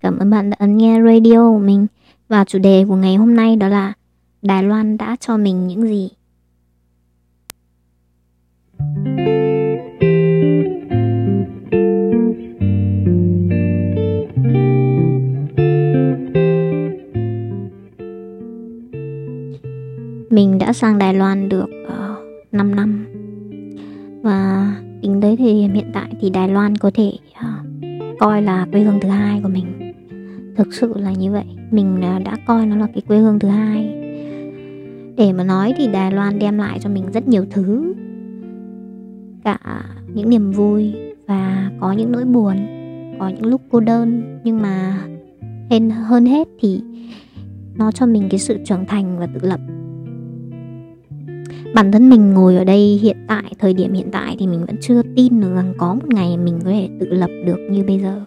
Cảm ơn bạn đã ấn nghe radio của mình. Và chủ đề của ngày hôm nay đó là Đài Loan đã cho mình những gì? Mình đã sang Đài Loan được ờ, uh, 5 năm. Và tính tới thời điểm hiện tại thì Đài Loan có thể uh, coi là quê hương thứ hai của mình thực sự là như vậy. Mình à, đã coi nó là cái quê hương thứ hai. Để mà nói thì đài loan đem lại cho mình rất nhiều thứ. Cả những niềm vui và có những nỗi buồn, có những lúc cô đơn. Nhưng mà hơn hơn hết thì nó cho mình cái sự trưởng thành và tự lập. Bản thân mình ngồi ở đây hiện tại, thời điểm hiện tại thì mình vẫn chưa tin được rằng có một ngày mình có thể tự lập được như bây giờ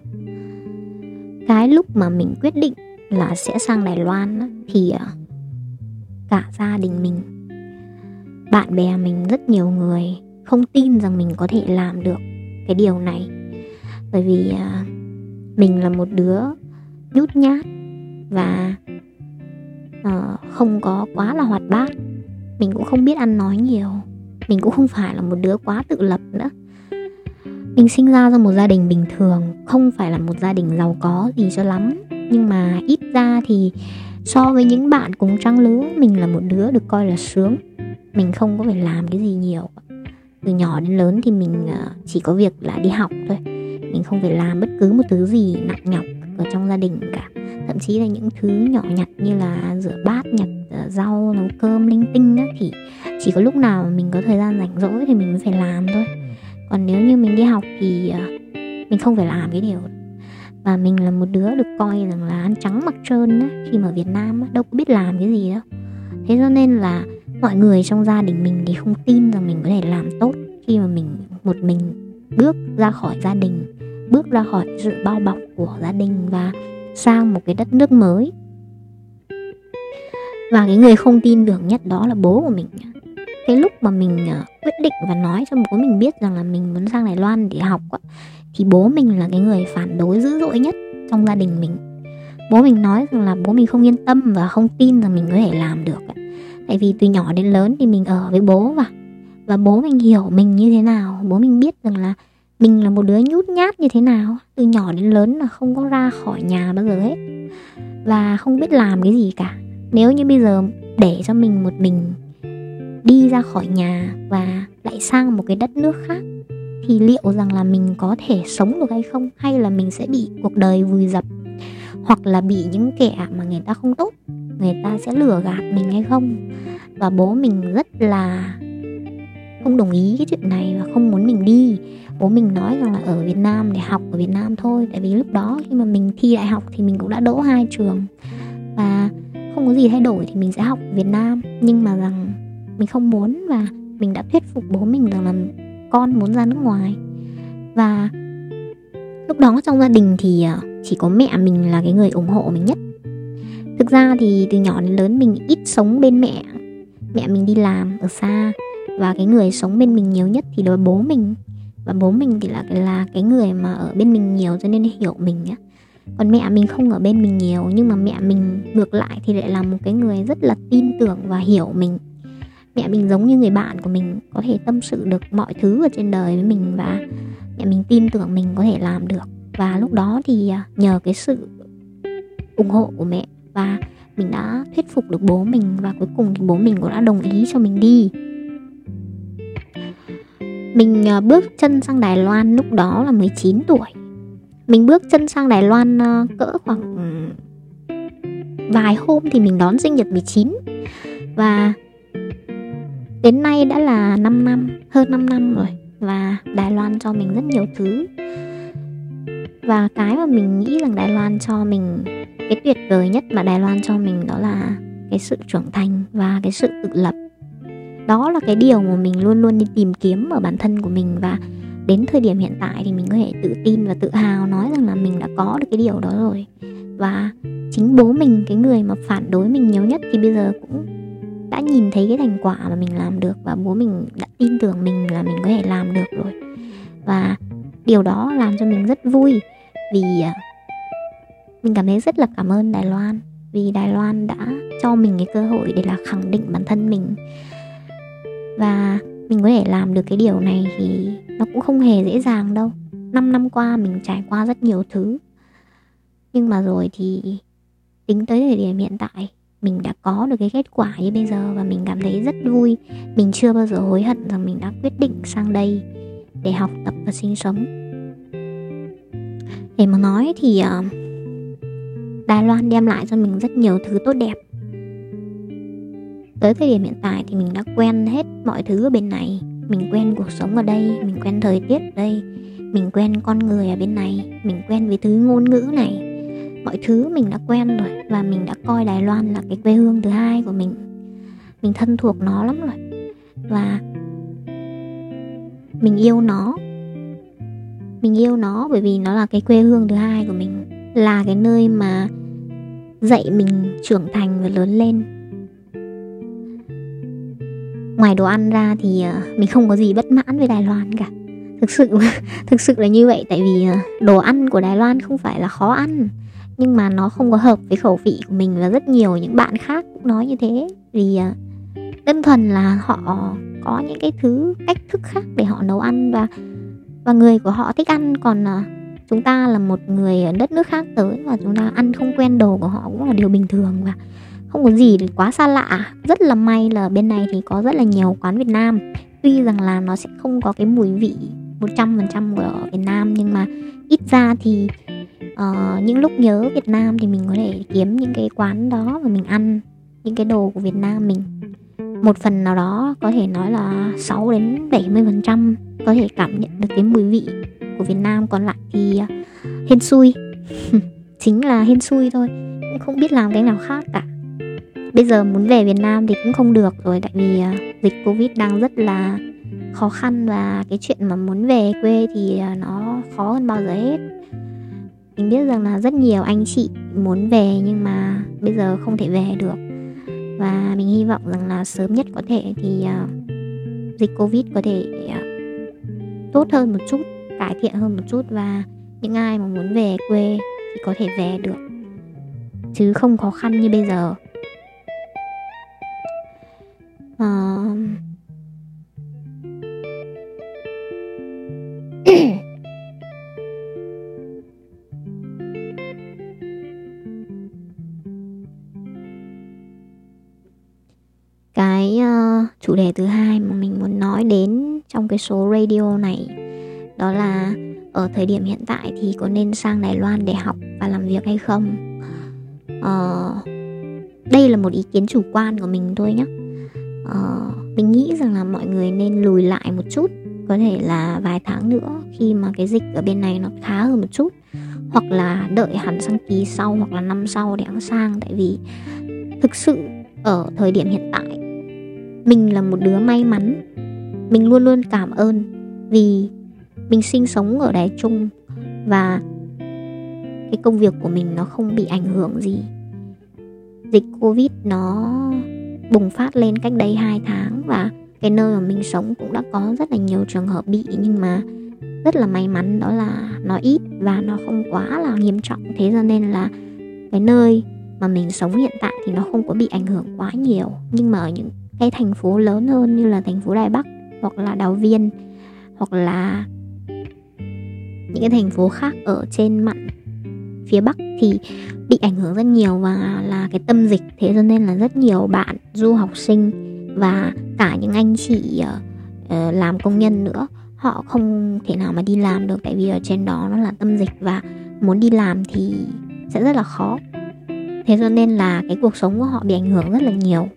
cái lúc mà mình quyết định là sẽ sang đài loan thì à, cả gia đình mình, bạn bè mình, rất nhiều người không tin rằng mình có thể làm được cái điều này. Bởi vì à, mình là một đứa nhút nhát và ờ, không có quá là hoạt bát. Mình cũng không biết ăn nói nhiều. Mình cũng không phải là một đứa quá tự lập nữa mình sinh ra trong một gia đình bình thường, không phải là một gia đình giàu có gì cho lắm. Nhưng mà ít ra thì so với những bạn cùng trang lứa, mình là một đứa được coi là sướng. Mình không có phải làm cái gì nhiều. Từ nhỏ đến lớn thì mình à, chỉ có việc là đi học thôi. Mình không phải làm bất cứ một thứ gì nặng nhọc ở trong gia đình cả. Thậm chí là những thứ nhỏ nhặt như là rửa bát, nhặt à, rau, nấu cơm linh tinh đó thì chỉ có lúc nào mình có thời gian rảnh rỗi thì mình mới phải làm thôi còn nếu như mình đi học thì ờ, mình không phải làm cái điều và mình là một đứa được coi rằng là ăn trắng mặc trơn á, khi mà Việt Nam á, đâu có biết làm cái gì đâu. Thế cho nên là mọi người trong gia đình mình thì không tin rằng mình có thể làm tốt khi mà mình một mình bước ra khỏi gia đình bước ra khỏi sự bao bọc của gia đình và sang một cái đất nước mới. Và cái người không tin tưởng nhất đó là bố của mình cái lúc mà mình ờ, quyết định và nói cho bố mình biết rằng là mình muốn sang Đài Loan để học á, thì bố mình là cái người phản đối dữ dội nhất trong gia đình mình. Bố mình nói rằng là bố mình không yên tâm và không tin rằng mình có thể làm được tại vì từ nhỏ đến lớn thì mình ở với bố và và bố mình hiểu mình như thế nào bố mình biết rằng là mình là một đứa nhút nhát như thế nào từ nhỏ đến lớn là không có ra khỏi nhà bao giờ hết. Và không biết làm cái gì cả. Nếu như bây giờ để cho mình một mình đi ra khỏi nhà và lại sang một cái đất nước khác, thì liệu rằng là mình có thể sống được hay không? Hay là mình sẽ bị cuộc đời vùi dập? Hoặc là bị những kẻ mà người ta không tốt, người ta sẽ lừa gạt mình hay không? Và bố mình rất là không đồng ý cái chuyện này và không muốn mình đi. Bố mình nói rằng là ở Việt Nam để học ở Việt Nam thôi, tại vì lúc đó khi mà mình thi đại học thì mình cũng đã đỗ hai trường và không có gì thay đổi thì mình sẽ học ở Việt Nam. Nhưng mà rằng mình không muốn và mình đã thuyết phục bố mình rằng là con muốn ra nước ngoài. Và lúc đó trong gia đình thì ờ, chỉ có mẹ mình là cái người ủng hộ mình nhất. Thực ra thì từ nhỏ đến lớn mình ít sống bên mẹ. Mẹ mình đi làm ở xa và cái người sống bên mình nhiều nhất thì là bố mình. Và bố mình thì là là cái người mà ở bên mình nhiều cho nên hiểu mình á. Còn mẹ mình không ở bên mình nhiều nhưng mà mẹ mình ngược lại thì lại là một cái người rất là tin tưởng và hiểu mình mẹ mình giống như người bạn của mình, có thể tâm sự được mọi thứ ở trên đời với mình và mẹ mình tin tưởng mình có thể làm được. Và lúc đó thì à, nhờ cái sự ủng hộ của mẹ và mình đã thuyết phục được bố mình và cuối cùng thì bố mình cũng đã đồng ý cho mình đi. Mình à, bước chân sang Đài Loan lúc đó là 19 tuổi. Mình bước chân sang Đài Loan à, cỡ khoảng vài hôm thì mình đón sinh nhật 19 Và Đến nay đã là 5 năm, hơn 5 năm rồi Và Đài Loan cho mình rất nhiều thứ. Và cái mà mình nghĩ rằng Đài Loan cho mình Cái tuyệt vời nhất mà Đài Loan cho mình đó là Cái sự trưởng thành và cái sự tự lập. Đó là cái điều mà mình luôn luôn đi tìm kiếm ở bản thân của mình Và đến thời điểm hiện tại thì mình có thể tự tin và tự hào nói rằng là mình đã có được cái điều đó rồi. Và chính bố mình, cái người mà phản đối mình nhiều nhất thì bây giờ cũng đã nhìn thấy cái thành quả mà mình làm được và bố mình đã tin tưởng mình là mình có thể làm được rồi. Và điều đó làm cho mình rất vui vì à, mình cảm thấy rất là cảm ơn Đài Loan vì Đài Loan đã cho mình cái cơ hội để là khẳng định bản thân mình. Và mình có thể làm được cái điều này thì nó cũng không hề dễ dàng đâu. 5 năm qua mình trải qua rất nhiều thứ. Nhưng mà rồi thì tính tới thời điểm hiện tại mình đã có được cái kết quả như bây giờ và mình cảm thấy rất vui. Mình chưa bao giờ hối hận rằng mình đã quyết định sang đây để học tập và sinh sống. Để mà nói thì uh, Đài Loan đem lại cho mình rất nhiều thứ tốt đẹp. Tới thời điểm hiện tại thì mình đã quen hết mọi thứ ở bên này. Mình quen cuộc sống ở đây mình quen thời tiết ở đây mình quen con người ở bên này mình quen với thứ ngôn ngữ này mọi thứ mình đã quen rồi và mình đã coi Đài Loan là cái quê hương thứ hai của mình. Mình thân thuộc nó lắm rồi. Và mình yêu nó. Mình yêu nó bởi vì nó là cái quê hương thứ hai của mình. Là cái nơi mà dạy mình trưởng thành và lớn lên. Ngoài đồ ăn ra thì ờ, mình không có gì bất mãn với Đài Loan cả. Thực sự thực sự là như vậy tại vì ờ, đồ ăn của Đài Loan không phải là khó ăn nhưng mà nó không có hợp với khẩu vị của mình và rất nhiều những bạn khác cũng nói như thế. Vì à, đơn thuần là họ có những cái thứ cách thức khác để họ nấu ăn và và người của họ thích ăn. Còn à, chúng ta là một người ở đất nước khác tới và chúng ta ăn không quen đồ của họ cũng là điều bình thường và không có gì quá xa lạ. Rất là may là bên này thì có rất là nhiều quán Việt Nam. Tuy rằng là nó sẽ không có cái mùi vị 100% của Việt Nam nhưng mà ít ra thì uh, những lúc nhớ Việt Nam thì mình có thể kiếm những cái quán đó và mình ăn những cái đồ của Việt Nam mình. Một phần nào đó có thể nói là 6 đến 70 phần trăm có thể cảm nhận được cái mùi vị của Việt Nam. Còn lại thì uh, hên xui. Chính là hên xui thôi cũng không biết làm cái nào khác cả. Bây giờ muốn về Việt Nam thì cũng không được rồi tại vì uh, dịch Covid đang rất là khó khăn và cái chuyện mà muốn về quê thì uh, nó khó hơn bao giờ hết mình biết rằng là rất nhiều anh chị muốn về nhưng mà bây giờ không thể về được. Và mình hy vọng rằng là sớm nhất có thể thì uh, dịch covid có thể uh, tốt hơn một chút cải thiện hơn một chút và những ai mà muốn về quê thì có thể về được. Chứ không khó khăn như bây giờ. Uh, chủ đề thứ hai mà mình muốn nói đến trong cái số radio này đó là ở thời điểm hiện tại thì có nên sang Đài Loan để học và làm việc hay không? Ờ, đây là một ý kiến chủ quan của mình thôi nhé ờ, mình nghĩ rằng là mọi người nên lùi lại một chút có thể là vài tháng nữa khi mà cái dịch ở bên này nó khá hơn một chút hoặc là đợi hẳn sang kỳ sau hoặc là năm sau để hãng sang. Tại vì thực sự ở thời điểm hiện tại mình là một đứa may mắn. Mình luôn luôn cảm ơn vì mình sinh sống ở đài trung và cái công việc của mình nó không bị ảnh hưởng gì. Dịch covid nó bùng phát lên cách đây 2 tháng và cái nơi mà mình sống cũng đã có rất là nhiều trường hợp bị, nhưng mà rất là may mắn, đó là nó ít và nó không quá là nghiêm trọng. Thế cho nên là cái nơi mà mình sống hiện tại thì nó không có bị ảnh hưởng quá nhiều. Nhưng mà ở những cái thành phố lớn hơn như là thành phố Đài Bắc hoặc là Đào Viên hoặc là những cái thành phố khác ở trên mặn phía Bắc thì bị ảnh hưởng rất nhiều và là cái tâm dịch. Thế cho nên là rất nhiều bạn du học sinh và cả những anh chị uh, làm công nhân nữa họ không thể nào mà đi làm được. Tại vì ở trên đó nó là tâm dịch và muốn đi làm thì sẽ rất là khó. Thế cho nên là cái cuộc sống của họ bị ảnh hưởng rất là nhiều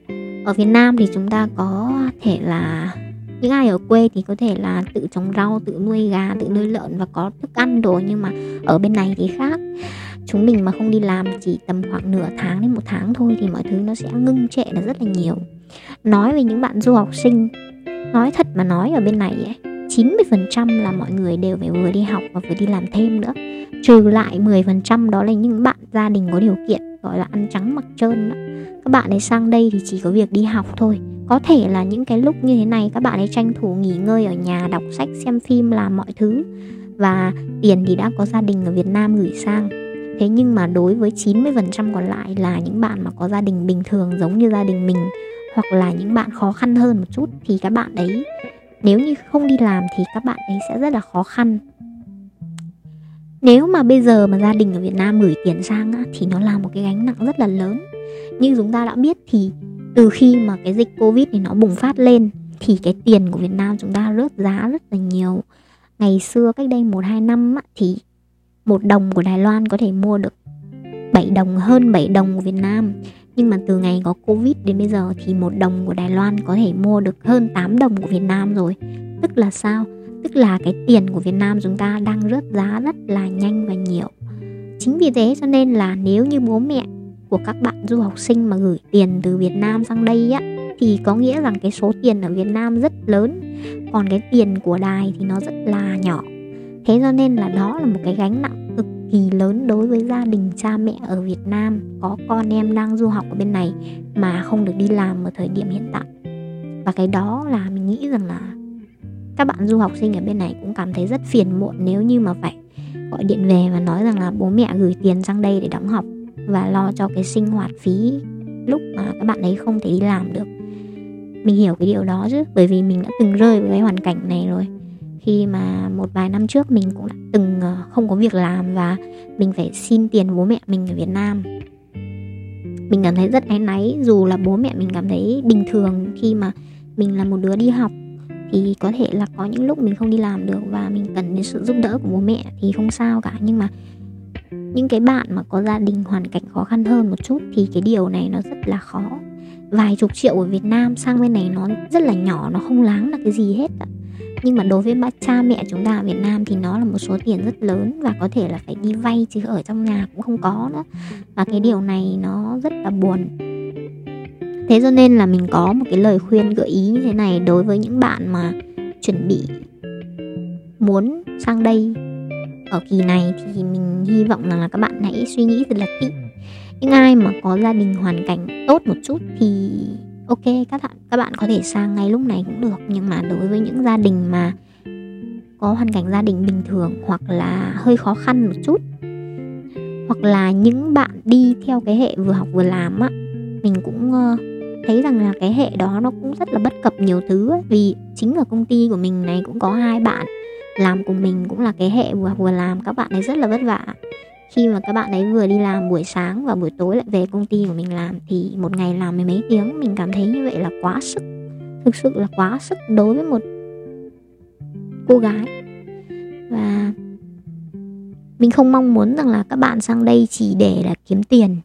ở Việt Nam thì chúng ta có thể là, những ai ở quê thì có thể là tự trồng rau, tự nuôi gà, tự nuôi lợn và có thức ăn rồi nhưng mà ở bên này thì khác. Chúng mình mà không đi làm chỉ tầm khoảng nửa tháng đến một tháng thôi thì mọi thứ nó sẽ ngưng trệ là rất là nhiều. Nói về những bạn du học sinh, nói thật mà nói ở bên này ấy 90% là mọi người đều phải vừa đi học và vừa đi làm thêm nữa. Trừ lại 10% đó là những bạn gia đình có điều kiện, Gọi là ăn trắng mặc trơn đó. Các bạn ấy sang đây thì chỉ có việc đi học thôi. Có thể là những cái lúc như thế này các bạn ấy tranh thủ nghỉ ngơi ở nhà Đọc sách, xem phim, làm mọi thứ. Và tiền thì đã có gia đình ở Việt Nam gửi sang. Thế nhưng mà đối với 90% còn lại là những bạn mà có gia đình bình thường giống như gia đình mình hoặc là những bạn khó khăn hơn một chút thì các bạn ấy nếu như không đi làm thì các bạn ấy sẽ rất là khó khăn. Nếu mà bây giờ mà gia đình ở Việt Nam gửi tiền sang á, thì nó là một cái gánh nặng rất là lớn như chúng ta đã biết thì từ khi mà cái dịch Covid này nó bùng phát lên thì cái tiền của Việt Nam chúng ta rớt giá rất là nhiều. Ngày xưa cách đây một hai năm á, thì một đồng của Đài Loan có thể mua được 7 đồng hơn 7 đồng của Việt Nam. Nhưng mà từ ngày có Covid đến bây giờ thì một đồng của Đài Loan có thể mua được hơn 8 đồng của Việt Nam rồi. Tức là sao? Tức là cái tiền của Việt Nam chúng ta đang rớt giá rất là nhanh và nhiều. Chính vì thế cho nên là nếu như bố mẹ của các bạn du học sinh mà gửi tiền từ Việt Nam sang đây á, thì có nghĩa rằng cái số tiền ở Việt Nam rất lớn, còn cái tiền của đài thì nó rất là nhỏ. Thế cho nên là đó là một cái gánh nặng cực kỳ lớn đối với gia đình cha mẹ ở Việt Nam, có con em đang du học ở bên này mà không được đi làm ở thời điểm hiện tại. Và cái đó là mình nghĩ rằng là các bạn du học sinh ở bên này cũng cảm thấy rất phiền muộn nếu như mà phải gọi điện về và nói rằng là bố mẹ gửi tiền sang đây để đóng học và lo cho cái sinh hoạt phí lúc mà các bạn ấy không thể đi làm được. Mình hiểu cái điều đó chứ, bởi vì mình đã từng rơi vào cái hoàn cảnh này rồi. Khi mà một vài năm trước mình cũng đã từng ờ, không có việc làm và mình phải xin tiền bố mẹ mình ở Việt Nam. Mình cảm thấy rất áy náy, dù là bố mẹ mình cảm thấy bình thường khi mà mình là một đứa đi học, thì có thể là có những lúc mình không đi làm được và mình cần đến sự giúp đỡ của bố mẹ thì không sao cả. Nhưng mà những cái bạn mà có gia đình hoàn cảnh khó khăn hơn một chút thì cái điều này nó rất là khó. Vài chục triệu ở Việt Nam sang bên này nó rất là nhỏ, nó không láng là cái gì hết ạ. Nhưng mà đối với ba, cha mẹ chúng ta ở Việt Nam thì nó là một số tiền rất lớn và có thể là phải đi vay chứ ở trong nhà cũng không có nữa. Và cái điều này nó rất là buồn. Thế cho nên là mình có một cái lời khuyên gợi ý như thế này đối với những bạn mà chuẩn bị muốn sang đây ở kỳ này thì mình hy vọng rằng là các bạn hãy suy nghĩ thật là kỹ. Những ai mà có gia đình hoàn cảnh tốt một chút thì ok, các bạn các bạn có thể sang ngay lúc này cũng được. Nhưng mà đối với những gia đình mà có hoàn cảnh gia đình bình thường hoặc là hơi khó khăn một chút, hoặc là những bạn đi theo cái hệ vừa học vừa làm á, mình cũng ờ, thấy rằng là cái hệ đó nó cũng rất là bất cập nhiều thứ ấy. vì chính ở công ty của mình này cũng có hai bạn làm cùng mình cũng là cái hệ vừa vừa làm các bạn ấy rất là vất vả. Khi mà các bạn ấy vừa đi làm buổi sáng và buổi tối lại về công ty của mình làm thì một ngày làm mấy mấy tiếng mình cảm thấy như vậy là quá sức thực sự là quá sức đối với một cô gái. Và mình không mong muốn rằng là các bạn sang đây chỉ để là kiếm tiền.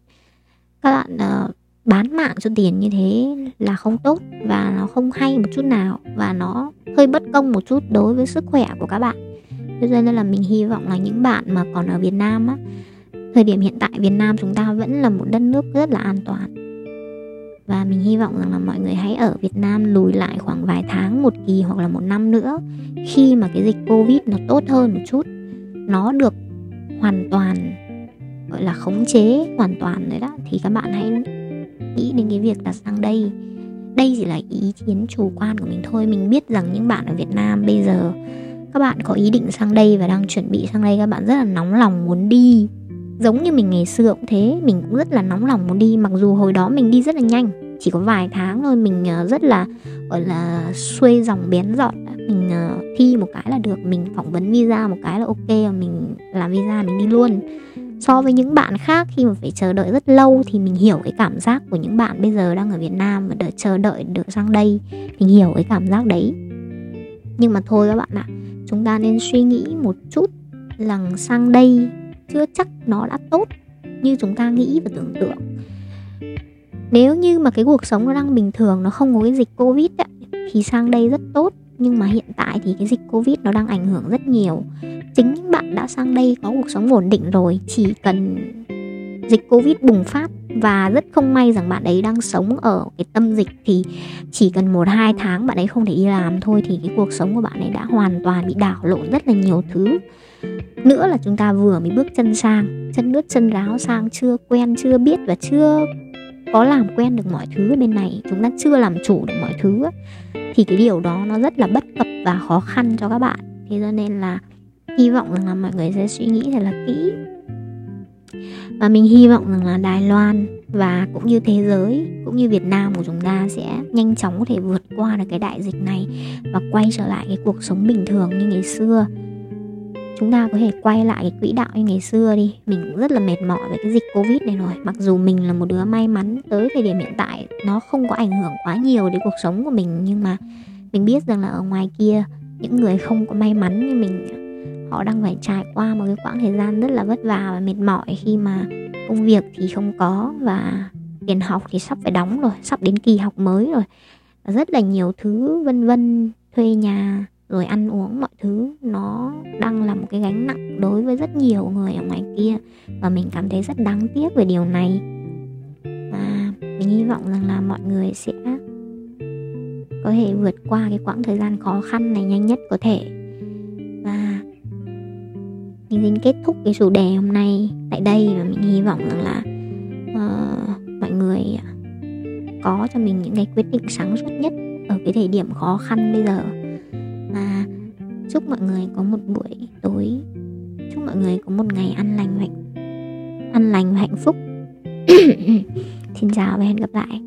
Các bạn uh, bán mạng cho tiền như thế là không tốt và nó không hay một chút nào và nó hơi bất công một chút đối với sức khỏe của các bạn. Cho nên là mình hy vọng là những bạn mà còn ở Việt Nam á, thời điểm hiện tại Việt Nam chúng ta vẫn là một đất nước rất là an toàn. Và mình hy vọng rằng là mọi người hãy ở Việt Nam lùi lại khoảng vài tháng, một kỳ hoặc là một năm nữa khi mà cái dịch Covid nó tốt hơn một chút. Nó được hoàn toàn, gọi là khống chế hoàn toàn rồi đó, thì các bạn hãy nghĩ đến cái việc là sang đây. Đây chỉ là ý kiến chủ quan của mình thôi. Mình biết rằng những bạn ở Việt Nam bây giờ, các bạn có ý định sang đây và đang chuẩn bị sang đây, các bạn rất là nóng lòng muốn đi. Giống như mình ngày xưa cũng thế, mình cũng rất là nóng lòng muốn đi. Mặc dù hồi đó mình đi rất là nhanh, chỉ có vài tháng thôi. Mình ờ, rất là, gọi là xuôi dòng bén dọn. Mình ờ, thi một cái là được. Mình phỏng vấn visa một cái là ok. Mình làm visa mình đi luôn so với những bạn khác khi mà phải chờ đợi rất lâu thì mình hiểu cái cảm giác của những bạn bây giờ đang ở Việt Nam và đợi chờ đợi được sang đây. Mình hiểu cái cảm giác đấy. Nhưng mà thôi các bạn ạ chúng ta nên suy nghĩ một chút rằng sang đây chưa chắc nó đã tốt như chúng ta nghĩ và tưởng tượng. Nếu như mà cái cuộc sống nó đang bình thường nó không có cái dịch covid ấy, thì sang đây rất tốt nhưng mà hiện tại thì cái dịch covid nó đang ảnh hưởng rất nhiều. Chính những bạn đã sang đây có cuộc sống ổn định rồi, chỉ cần dịch covid bùng phát và rất không may rằng bạn ấy đang sống ở cái tâm dịch thì chỉ cần một, hai tháng bạn ấy không thể đi làm thôi thì cái cuộc sống của bạn ấy đã hoàn toàn bị đảo lộn rất là nhiều thứ. Nữa là chúng ta vừa mới bước chân sang, chân nước chân ráo sang, chưa quen, chưa biết và chưa có làm quen được mọi thứ ở bên này, chúng ta chưa làm chủ được mọi thứ thì cái điều đó nó rất là bất cập và khó khăn cho các bạn. Thế cho nên là hy vọng rằng là mọi người sẽ suy nghĩ thật là kỹ. Và mình hy vọng rằng là Đài Loan và cũng như thế giới, cũng như Việt Nam của chúng ta sẽ nhanh chóng có thể vượt qua được cái đại dịch này và quay trở lại cái cuộc sống bình thường như ngày xưa chúng ta có thể quay lại cái quỹ đạo như ngày xưa đi. Mình cũng rất là mệt mỏi với cái dịch covid này rồi. Mặc dù mình là một đứa may mắn tới thời điểm hiện tại, nó không có ảnh hưởng quá nhiều đến cuộc sống của mình, nhưng mà mình biết rằng là ở ngoài kia, những người không có may mắn như mình, họ đang phải trải qua một cái quãng thời gian rất là vất vả và mệt mỏi khi mà công việc thì không có và tiền học thì sắp phải đóng rồi, sắp đến kỳ học mới rồi. Và rất là nhiều thứ vân vân, thuê nhà rồi ăn uống mọi thứ nó đang là một cái gánh nặng đối với rất nhiều người ở ngoài kia. Và mình cảm thấy rất đáng tiếc về điều này. Và mình hy vọng rằng là mọi người sẽ có thể vượt qua cái quãng thời gian khó khăn này nhanh nhất có thể. Và mình xin kết thúc cái chủ đề hôm nay tại đây và mình hy vọng rằng là uh, mọi người có cho mình những cái quyết định sáng suốt nhất ở cái thời điểm khó khăn bây giờ chúc mọi người có một buổi tối. Chúc mọi người có một ngày ăn lành hạnh ăn lành và hạnh phúc. Xin chào và hẹn gặp lại.